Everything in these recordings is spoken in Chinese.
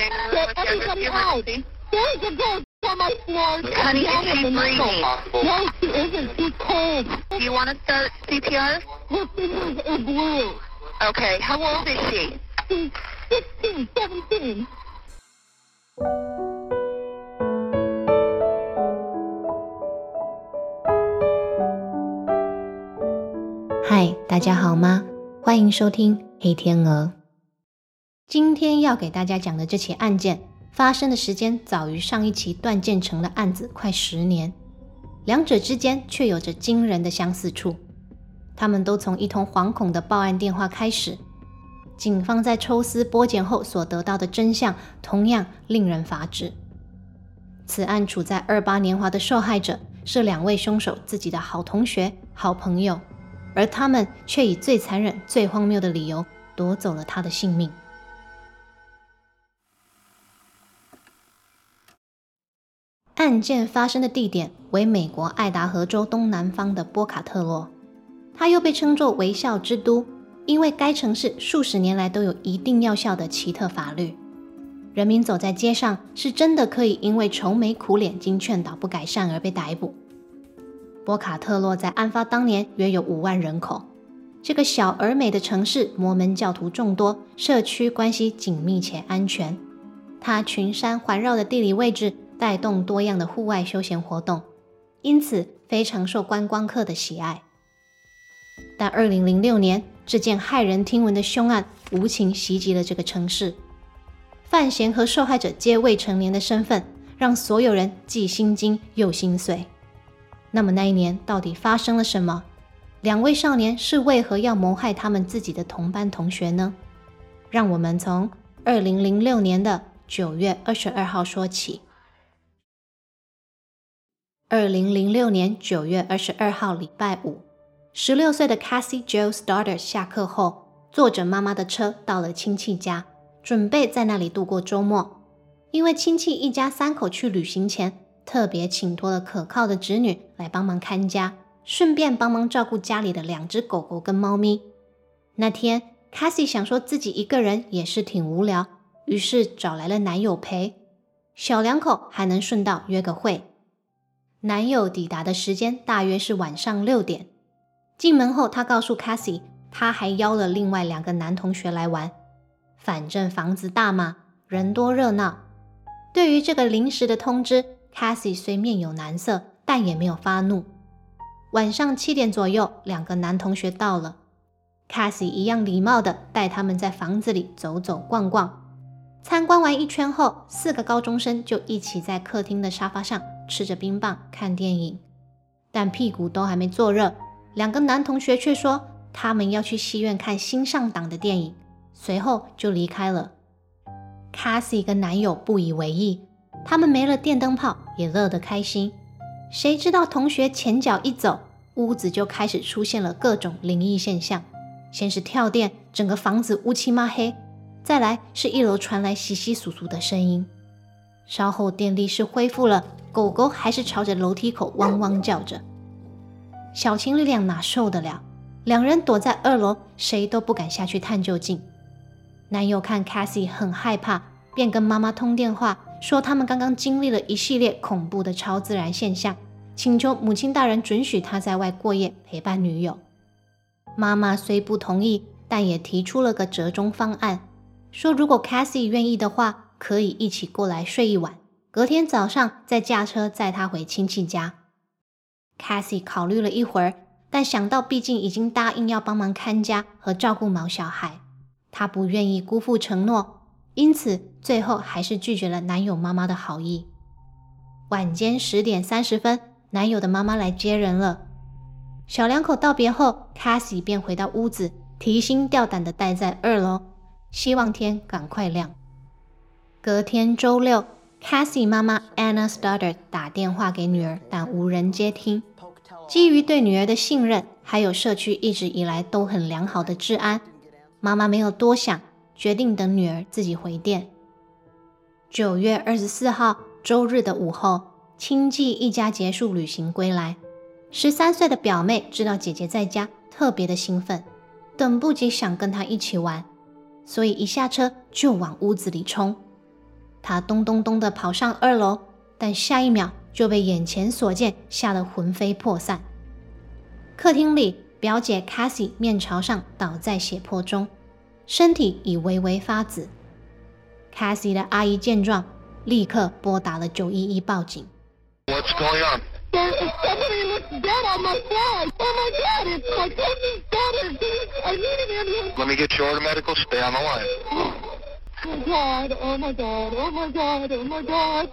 That everybody hide. There is a ghost on my floor. Honey, is he breathing? No, she isn't. She's cold. Do you want to start CPR? Her fingers are blue. Okay. How old is she? She's 16, 17. 嗨，大家好吗？欢迎收听《黑天鹅》。今天要给大家讲的这起案件，发生的时间早于上一起段建成的案子快十年，两者之间却有着惊人的相似处。他们都从一通惶恐的报案电话开始。警方在抽丝剥茧后所得到的真相，同样令人发指。此案处在二八年华的受害者是两位凶手自己的好同学、好朋友。而他们却以最残忍、最荒谬的理由夺走了他的性命。案件发生的地点为美国爱达荷州东南方的波卡特洛，它又被称作“微笑之都”，因为该城市数十年来都有一定药效的奇特法律，人民走在街上是真的可以因为愁眉苦脸、经劝导不改善而被逮捕。波卡特洛在案发当年约有五万人口，这个小而美的城市，摩门教徒众多，社区关系紧密且安全。它群山环绕的地理位置，带动多样的户外休闲活动，因此非常受观光客的喜爱。但二零零六年，这件骇人听闻的凶案无情袭击了这个城市，范闲和受害者皆未成年的身份，让所有人既心惊又心碎。那么那一年到底发生了什么？两位少年是为何要谋害他们自己的同班同学呢？让我们从二零零六年的九月二十二号说起。二零零六年九月二十二号礼拜五，十六岁的 Cassie Jo Starter 下课后，坐着妈妈的车到了亲戚家，准备在那里度过周末。因为亲戚一家三口去旅行前。特别请托了可靠的侄女来帮忙看家，顺便帮忙照顾家里的两只狗狗跟猫咪。那天，Cassie 想说自己一个人也是挺无聊，于是找来了男友陪。小两口还能顺道约个会。男友抵达的时间大约是晚上六点。进门后，他告诉 Cassie，他还邀了另外两个男同学来玩。反正房子大嘛，人多热闹。对于这个临时的通知。Cassie 虽面有难色，但也没有发怒。晚上七点左右，两个男同学到了，Cassie 一样礼貌的带他们在房子里走走逛逛。参观完一圈后，四个高中生就一起在客厅的沙发上吃着冰棒看电影。但屁股都还没坐热，两个男同学却说他们要去戏院看新上档的电影，随后就离开了。Cassie 跟男友不以为意。他们没了电灯泡，也乐得开心。谁知道同学前脚一走，屋子就开始出现了各种灵异现象。先是跳电，整个房子乌漆抹黑；再来是一楼传来稀稀疏疏的声音。稍后电力是恢复了，狗狗还是朝着楼梯口汪汪叫着。小情侣俩哪受得了？两人躲在二楼，谁都不敢下去探究竟。男友看 Cassie 很害怕，便跟妈妈通电话。说他们刚刚经历了一系列恐怖的超自然现象，请求母亲大人准许他在外过夜陪伴女友。妈妈虽不同意，但也提出了个折中方案，说如果 Cassie 愿意的话，可以一起过来睡一晚，隔天早上再驾车载他回亲戚家。Cassie 考虑了一会儿，但想到毕竟已经答应要帮忙看家和照顾毛小孩，她不愿意辜负承诺。因此，最后还是拒绝了男友妈妈的好意。晚间十点三十分，男友的妈妈来接人了。小两口道别后，Cassie 便回到屋子，提心吊胆的待在二楼，希望天赶快亮。隔天周六，Cassie 妈妈 Anna Starter 打电话给女儿，但无人接听。基于对女儿的信任，还有社区一直以来都很良好的治安，妈妈没有多想。决定等女儿自己回电。九月二十四号周日的午后，亲戚一家结束旅行归来，十三岁的表妹知道姐姐在家，特别的兴奋，等不及想跟她一起玩，所以一下车就往屋子里冲。他咚咚咚地跑上二楼，但下一秒就被眼前所见吓得魂飞魄散。客厅里，表姐 Cassie 面朝上倒在血泊中，身体已微微发紫。Cassie 的阿姨见状，立刻拨打了九一一报警。What's going on? Let me get you a medical. Stay on the. Oh my god, oh my god, oh my god, oh my god.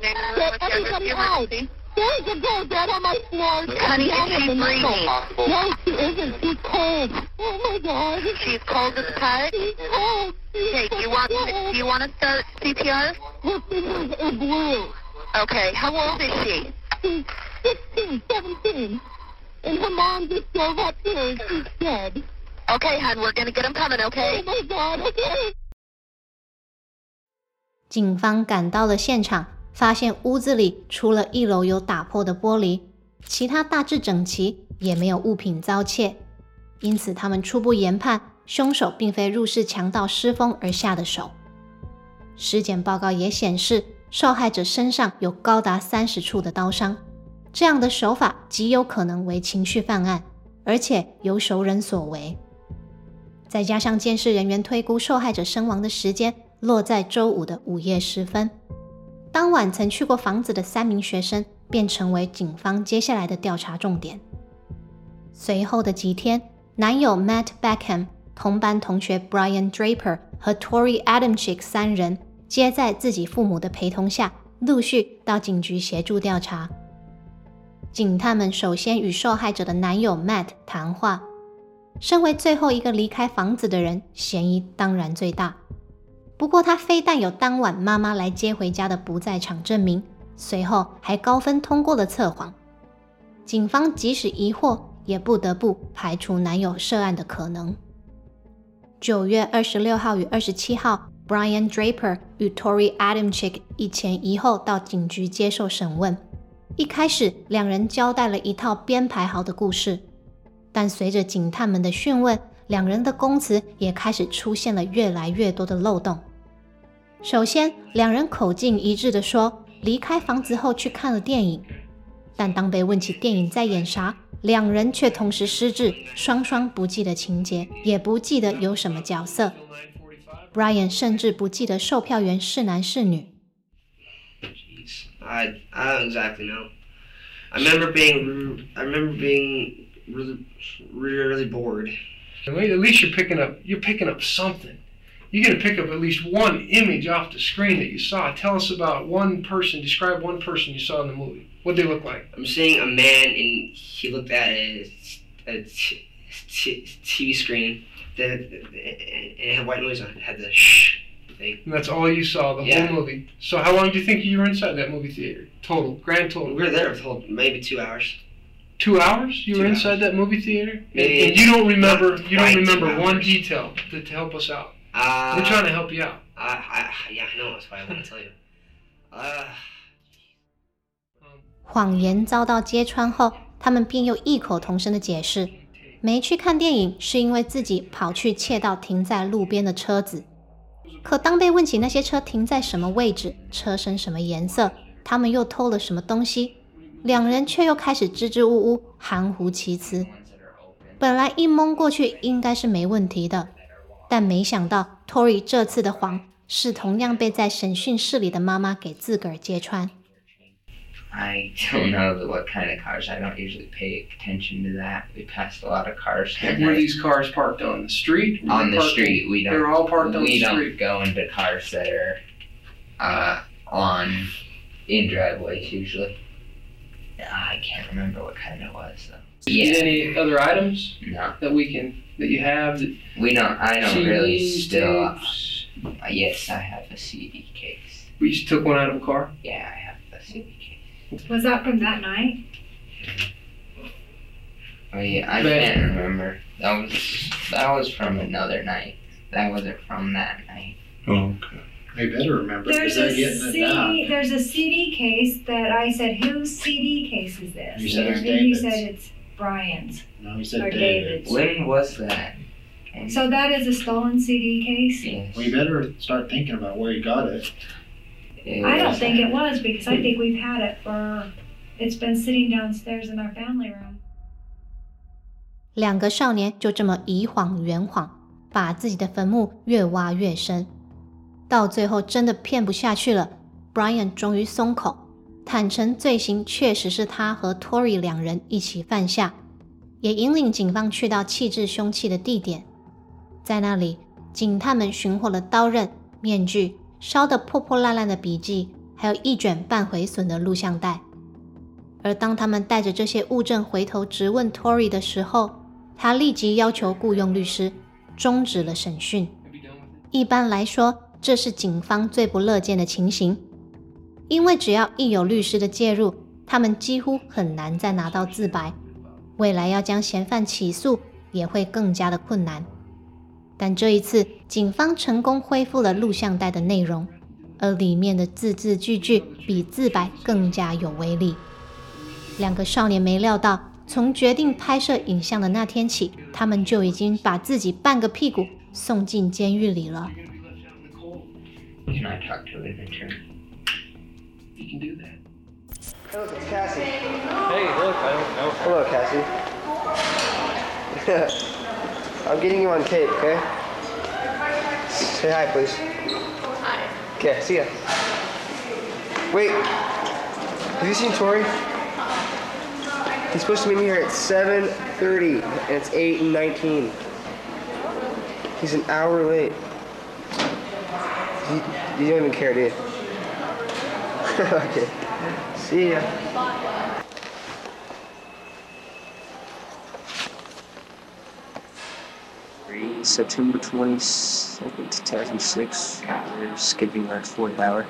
Get everybody out. There's a girl dead on my floor. Honey, is she breathing? No, she isn't. She's cold. Oh my god. She's cold as cut. She's cold. She's Okay, do you want do you want to start CPR? Her fingers are blue. Okay, how old is she? She's 16, 17. And her mom just drove up here. She's dead. Okay, hon, we're gonna get him coming. Oh my god, okay. 警方赶到了现场，发现屋子里除了一楼有打破的玻璃，其他大致整齐，也没有物品遭窃。因此，他们初步研判，凶手并非入室强盗失风而下的手。尸检报告也显示，受害者身上有高达三十处的刀伤，这样的手法极有可能为情绪犯案，而且由熟人所为。再加上监视人员推估受害者身亡的时间落在周五的午夜时分，当晚曾去过房子的三名学生便成为警方接下来的调查重点。随后的几天，男友 Matt Beckham、同班同学 Brian Draper 和 Tori Adamczyk 三人，皆在自己父母的陪同下，陆续到警局协助调查。警探们首先与受害者的男友 Matt 谈话。身为最后一个离开房子的人，嫌疑当然最大。不过，他非但有当晚妈妈来接回家的不在场证明，随后还高分通过了测谎。警方即使疑惑，也不得不排除男友涉案的可能。九月二十六号与二十七号，Brian Draper 与 Tori Adamczyk 一前一后到警局接受审问。一开始，两人交代了一套编排好的故事。但随着警探们的讯问，两人的供词也开始出现了越来越多的漏洞。首先，两人口径一致地说离开房子后去看了电影，但当被问起电影在演啥，两人却同时失智，双双不记得情节，也不记得有什么角色。Brian 甚至不记得售票员是男是女。I I don't exactly know. I remember being I remember being really really, bored. At least you're picking up you're picking up something. You're gonna pick up at least one image off the screen that you saw. Tell us about one person. Describe one person you saw in the movie. What they look like. I'm seeing a man and he looked at a, a t- t- TV screen that and it had white noise on it. Had the shh thing. And that's all you saw the Yeah. whole movie. So how long do you think you were inside that movie theater? Total, grand total. We were there for the maybe two hours. Two hours? You Two were inside hours. that movie theater? And, Maybe and you don't remember you don't remember one detail to, to help us out. Uh, We're trying to help you out. I, I, yeah, I know. That's why I want to tell you. Uh, 谎言遭到揭穿后，他们便又异口同声的解释，没去看电影是因为自己跑去窃盗停在路边的车子。可当被问起那些车停在什么位置、车身什么颜色，他们又偷了什么东西，两人却又开始支支吾吾、含糊其辞。本来一蒙过去应该是没问题的，但没想到 Tory 这次的谎是同样被在审讯室里的妈妈给自个儿揭穿。 I don't know what kind of cars. I don't usually pay attention to that. We passed a lot of cars at Were night. these cars parked on the street? Were on they the parked- street. We don't. They were all parked on we the don't street. go into cars that are uh, on in driveways usually. I can't remember what kind it was though. Did you get Yeah, any other items no, that we can that you have? That we don't. I don't really CDs, still. Uh, yes, I have a CD case. We just took one out of a car. Yeah, I have a CD case. Was that from that night? Oh yeah, I Man. can't remember. That was that was from another night. That wasn't from that night. Oh, okay. They better remember There's because a they're getting it CD. There's a CD case that I said, whose CD case is this? You said it was and you said it's Brian's No, he said or David's. David's. When was that? So that is a stolen CD case? Yes. Well, you better start thinking about where you got it. It I don't was- think it was because I think we've had it for, it's been sitting downstairs in our family room. 两个少年就这么以谎圆谎，把自己的坟墓越挖越深，到最后真的骗不下去了。Brian 终于松口， 坦诚罪行确实是他和 Tory 两人一起犯下，也引领警方去到弃置凶器的地点。在那里，警探们寻获了刀刃、面具、烧得破破烂烂的笔记，还有一卷半毁损的录像带。而当他们带着这些物证回头质问 Tory 的时候，他立即要求雇佣律师，终止了审讯。一般来说，这是警方最不乐见的情形，因为只要一有律师的介入，他们几乎很难再拿到自白，未来要将嫌犯起诉也会更加的困难。但这一次，警方成功恢复了录像带的内容，而里面的字字句句比自白更加有威力。两个少年没料到，从决定拍摄影像的那天起，他们就已经把自己半个屁股送进监狱里了。You can do that. Hey, look, it's Cassie. Hey, look, I don't know. Hello, Cassie. I'm getting you on tape, okay? Say hi, please. Hi. Okay, see ya. Wait, have you seen Tori? He's supposed to meet me here at 7.30, and it's 8 and 19. He's an hour late. You, you don't even care, do you? okay. See ya. September 22nd, 2006. We're skipping our fourth hour.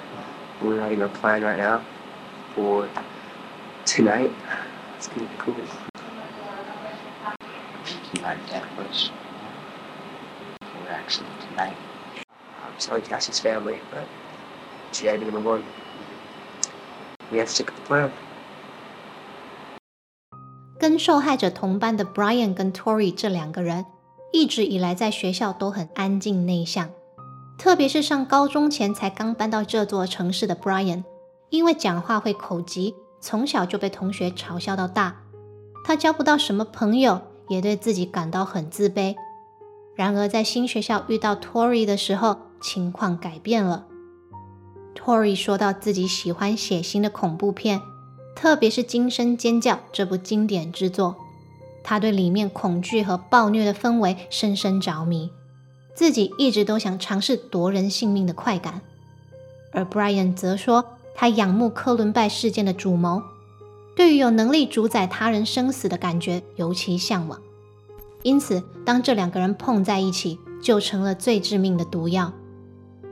We're writing our plan right now for tonight. It's gonna be cool. Not that much. We're actually tonight. I'm telling Cassie's family, but she had to be number one. yes，跟受害者同班的 Brian 跟 Tory 这两个人，一直以来在学校都很安静内向，特别是上高中前才刚搬到这座城市的 Brian，因为讲话会口急，从小就被同学嘲笑到大。他交不到什么朋友，也对自己感到很自卑。然而在新学校遇到 Tory 的时候，情况改变了。Tory 说到自己喜欢血腥的恐怖片。特别是《惊声尖叫》这部经典之作，他对里面恐惧和暴虐的氛围深深着迷，自己一直都想尝试夺人性命的快感。而 Brian 则说，他仰慕科伦拜事件的主谋，对于有能力主宰他人生死的感觉尤其向往。因此，当这两个人碰在一起，就成了最致命的毒药。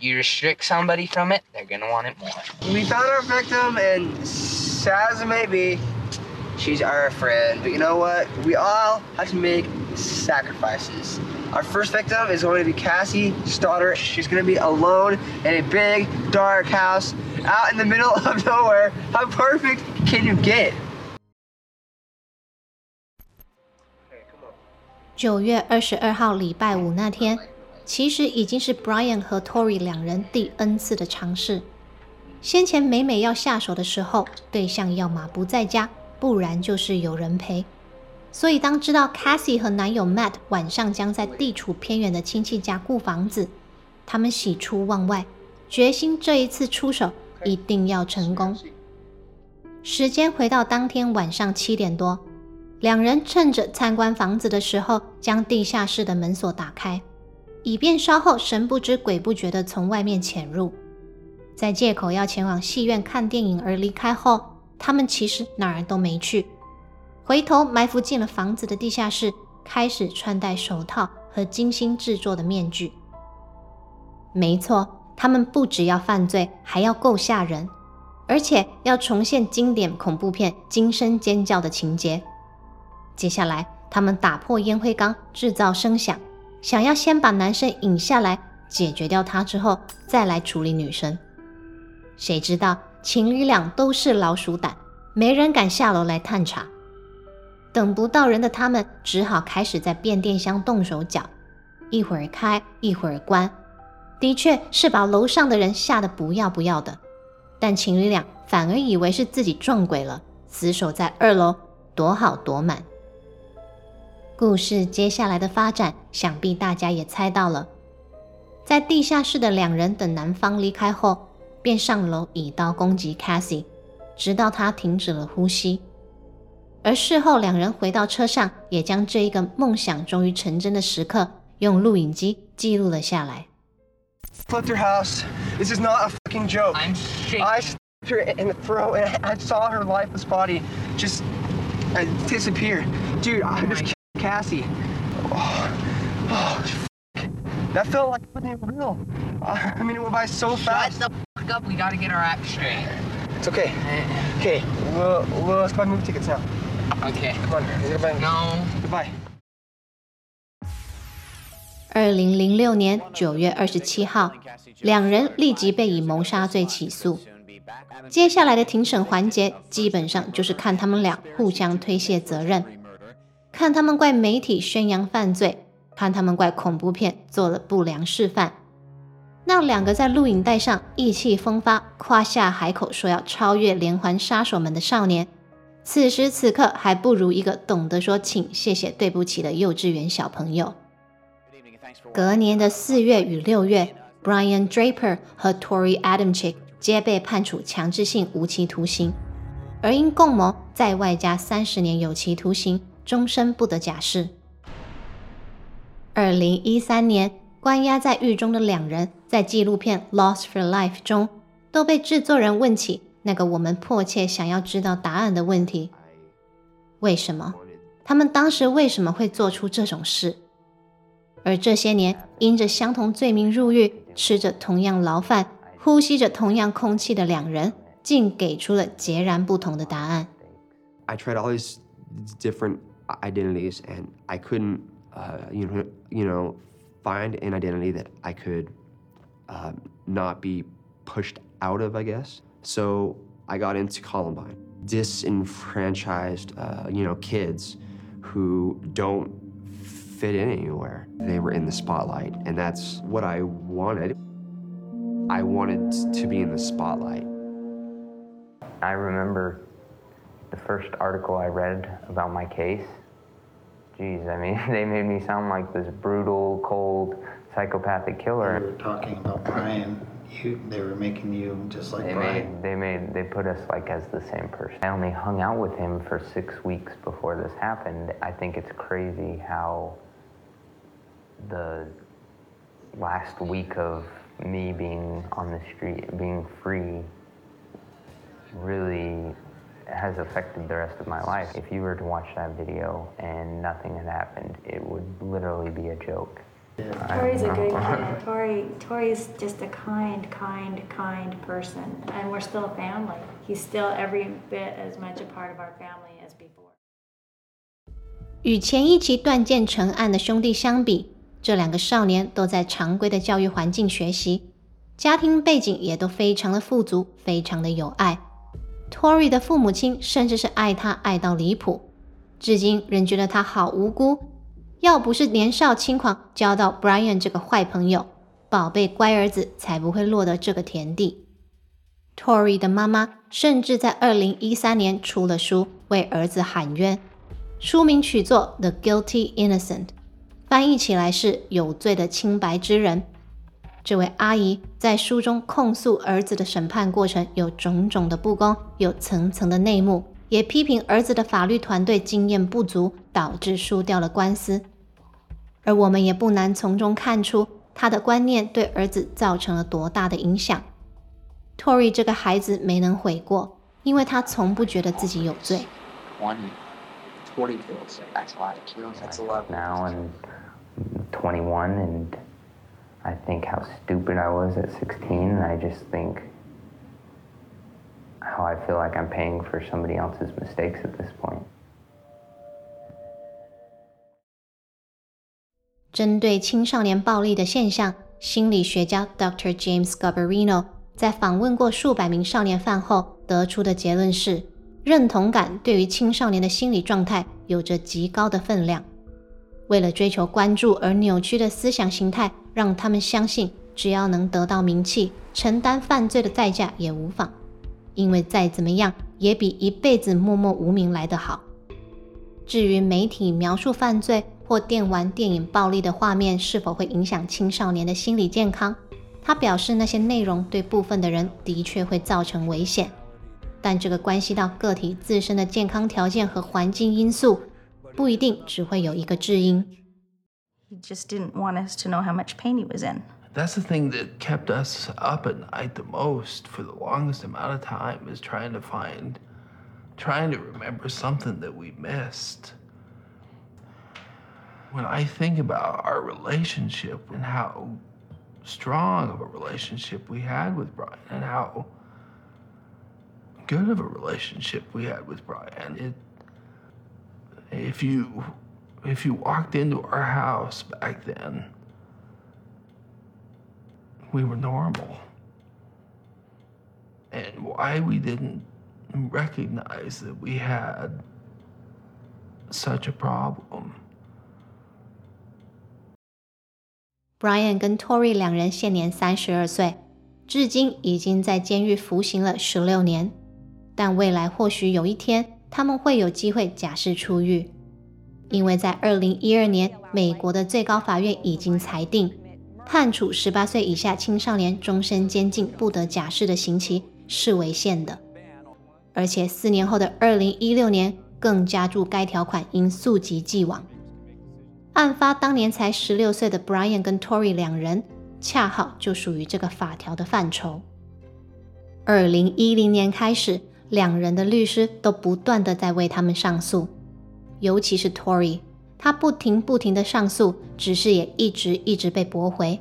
you restrict somebody from it, they're gonna want it more. We found our victim, and sad as it may be, she's our friend. But you know what? We all have to make sacrifices. Our first victim is going to be Cassie Stoddard. She's going to be alone in a big, dark house out in the middle of nowhere. How perfect can you get? 九月二十二号礼拜五那天， 其实已经是 Brian 和 Tory 两人第 N 次的尝试。先前每每要下手的时候，对象要么不在家，不然就是有人陪。所以当知道 Cassie 和男友 Matt 晚上将在地处偏远的亲戚家顾房子，他们喜出望外，决心这一次出手一定要成功。时间回到当天晚上七点多。两人趁着参观房子的时候，将地下室的门锁打开，以便稍后神不知鬼不觉地从外面潜入。在借口要前往戏院看电影而离开后，他们其实哪儿都没去，回头埋伏进了房子的地下室，开始穿戴手套和精心制作的面具。没错，他们不只要犯罪，还要够吓人，而且要重现经典恐怖片惊声尖叫的情节。接下来，他们打破烟灰缸，制造声响，想要先把男生引下来，解决掉他之后，再来处理女生。谁知道情侣俩都是老鼠胆，没人敢下楼来探查。等不到人的他们，只好开始在变电箱动手脚，一会儿开，一会儿关，的确是把楼上的人吓得不要不要的。但情侣俩反而以为是自己撞鬼了，死守在二楼，躲好躲满。故事接下来的发展，想必大家也猜到了。在地下室的两人等男方离开后，便上楼以刀攻击 Cassie，直到他停止了呼吸。而事后，两人回到车上，也将这一个梦想终于成真的时刻用录影机记录了下来。Flipped your house. This is not a fucking joke. I'm shaking. I stabbed her in the throat, and I saw her lifeless body just uh, disappear. Dude, I just killed Cassie. Oh, oh, fuck. That felt like it wasn't real. Uh, I mean, it went by so fast. Shut the fuck up. We gotta get our act straight. It's okay. Okay, we'll, we'll, let's buy movie tickets now. Okay. Come on, goodbye. No. Goodbye. 二零零六年九月二十七号，两人立即被以谋杀罪起诉。接下来的庭审环节，基本上就是看他们俩互相推卸责任， 看他们怪媒体宣扬犯罪，看他们怪恐怖片做了不良示范。那两个在录影带上意气风发、夸下海口说要超越连环杀手们的少年，此时此刻还不如一个懂得说请、谢谢、对不起的幼稚园小朋友。隔年的四月与六月，Brian Draper 和 Tori Adamczyk 皆被判处强制性无期徒刑，而因共谋再外加三十年有期徒刑，终身不得假释。二零一三年，关押在狱中的两人，在纪录片《Lost for Life》中，都被制作人问起那个我们迫切想要知道答案的问题：为什么？他们当时为什么会做出这种事？而这些年，因着相同罪名入狱，吃着同样牢饭，呼吸着同样空气的两人，竟给出了截然不同的答案。I tried all these different identities, and I couldn't, uh, you know, you know, find an identity that I could uh, not be pushed out of. I guess. So I got into Columbine, disenfranchised, uh, you know, kids who don't fit in anywhere. They were in the spotlight, and that's what I wanted. I wanted to be in the spotlight. I remember the first article I read about my case. Geez, I mean, they made me sound like this brutal, cold, psychopathic killer We were talking about Brian. You, they were making you just like They Brian. made, they made, they put us like as the same person. I only hung out with him for six weeks before this happened. I think it's crazy how the last week of me being on the street, being free, really has affected the rest of my life. If you were to watch that video and nothing had happened, it would literally be a joke. I Tori's a don't good know. kid. Tori, Tori's just a kind, kind, kind person, and we're still a family. He's still every bit as much a part of our family as before. 与前一起断剑成案的兄弟相比，这两个少年都在常规的教育环境学习，家庭背景也都非常的富足，非常的有爱。 Tory 的父母亲甚至是爱他爱到离谱，至今仍觉得他好无辜。要不是年少轻狂交到 Brian 这个坏朋友，宝贝乖儿子才不会落得这个田地。Tory 的妈妈甚至在二零一三年出了书为儿子喊冤，书名取作《The Guilty Innocent》，翻译起来是“有罪的清白之人”。这位阿姨在书中控诉儿子的审判过程有种种的不公，有层层的内幕，也批评儿子的法律团队经验不足，导致输掉了官司。而我们也不难从中看出，他的观念对儿子造成了多大的影响。Tory 这个孩子没能悔过，因为他从不觉得自己有罪。One, 20 kills. That's a lot. That's a lot. Now I'm 21 and I think how stupid I was at 16, and I just think how I feel like I'm paying for somebody else's mistakes at this point. 针对青少年暴力的现象，心理学家 Dr. James Gabarino 在访问过数百名少年犯后得出的结论是：认同感对于青少年的心理状态有着极高的分量。为了追求关注而扭曲的思想形态，让他们相信只要能得到名气，承担犯罪的代价也无妨，因为再怎么样也比一辈子默默无名来得好。至于媒体描述犯罪或电玩、电影暴力的画面是否会影响青少年的心理健康，他表示那些内容对部分的人的确会造成危险，但这个关系到个体自身的健康条件和环境因素。不一定只会有一个知音。He just didn't want us to know how much pain he was in. That's the thing that kept us up at night the most for the longest amount of time is trying to find, trying to remember something that we missed. When I think about our relationship and how strong of a relationship we had with Brian and how good of a relationship we had with Brian, it if you if you walked into our house back then, we were normal. And why we didn't recognize that we had such a problem. Brian 跟 Tory 两人现年三十二岁，至今已经在监狱服刑了十六年，但未来或许有一天。他们会有机会假释出狱， 因为在二零一二年，美国的最高法院已经裁定，判处十八岁以下青少年终身监禁不得假释的刑期是违宪的，而且四年后的二零一六年更加注该条款应溯及既往。案发当年才十六岁的 Brian 跟 Tory 两人，恰好就属于这个法条的范畴。二零一零年开始。两人的律师都不断的在为他们上诉，尤其是 Tory，他不停不停的上诉，只是也一直一直被驳回。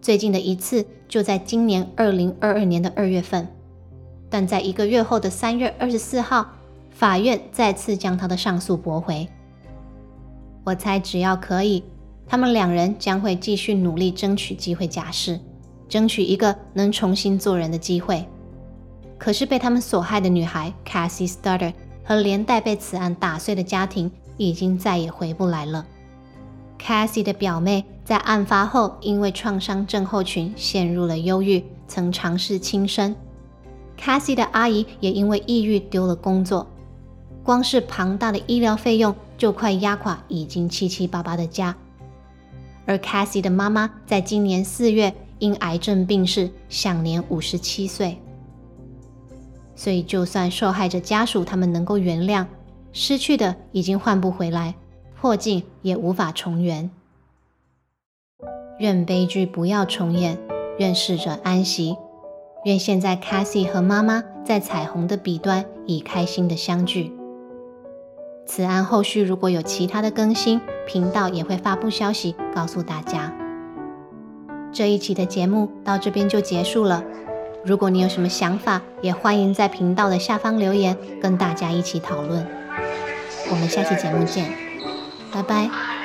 最近的一次就在今年二零二二年的二月份，但在一个月后的三月二十四号，法院再次将他的上诉驳回。我猜只要可以，他们两人将会继续努力争取机会假释，争取一个能重新做人的机会。可是被他们所害的女孩 Cassie Stutter 和连带被此案打碎的家庭已经再也回不来了。Cassie 的表妹在案发后因为创伤症候群陷入了忧郁，曾尝试轻生。Cassie 的阿姨也因为抑郁丢了工作，光是庞大的医疗费用就快压垮已经七七八八的家。而 Cassie 的妈妈在今年四月因癌症病逝，享年五十七岁。所以，就算受害者家属他们能够原谅，失去的已经换不回来，破镜也无法重圆。愿悲剧不要重演，愿逝者安息，愿现在 Cassie 和妈妈在彩虹的彼端已开心的相聚。此案后续如果有其他的更新，频道也会发布消息告诉大家。这一期的节目到这边就结束了。如果你有什么想法，也欢迎在频道的下方留言，跟大家一起讨论。我们下期节目见，拜拜。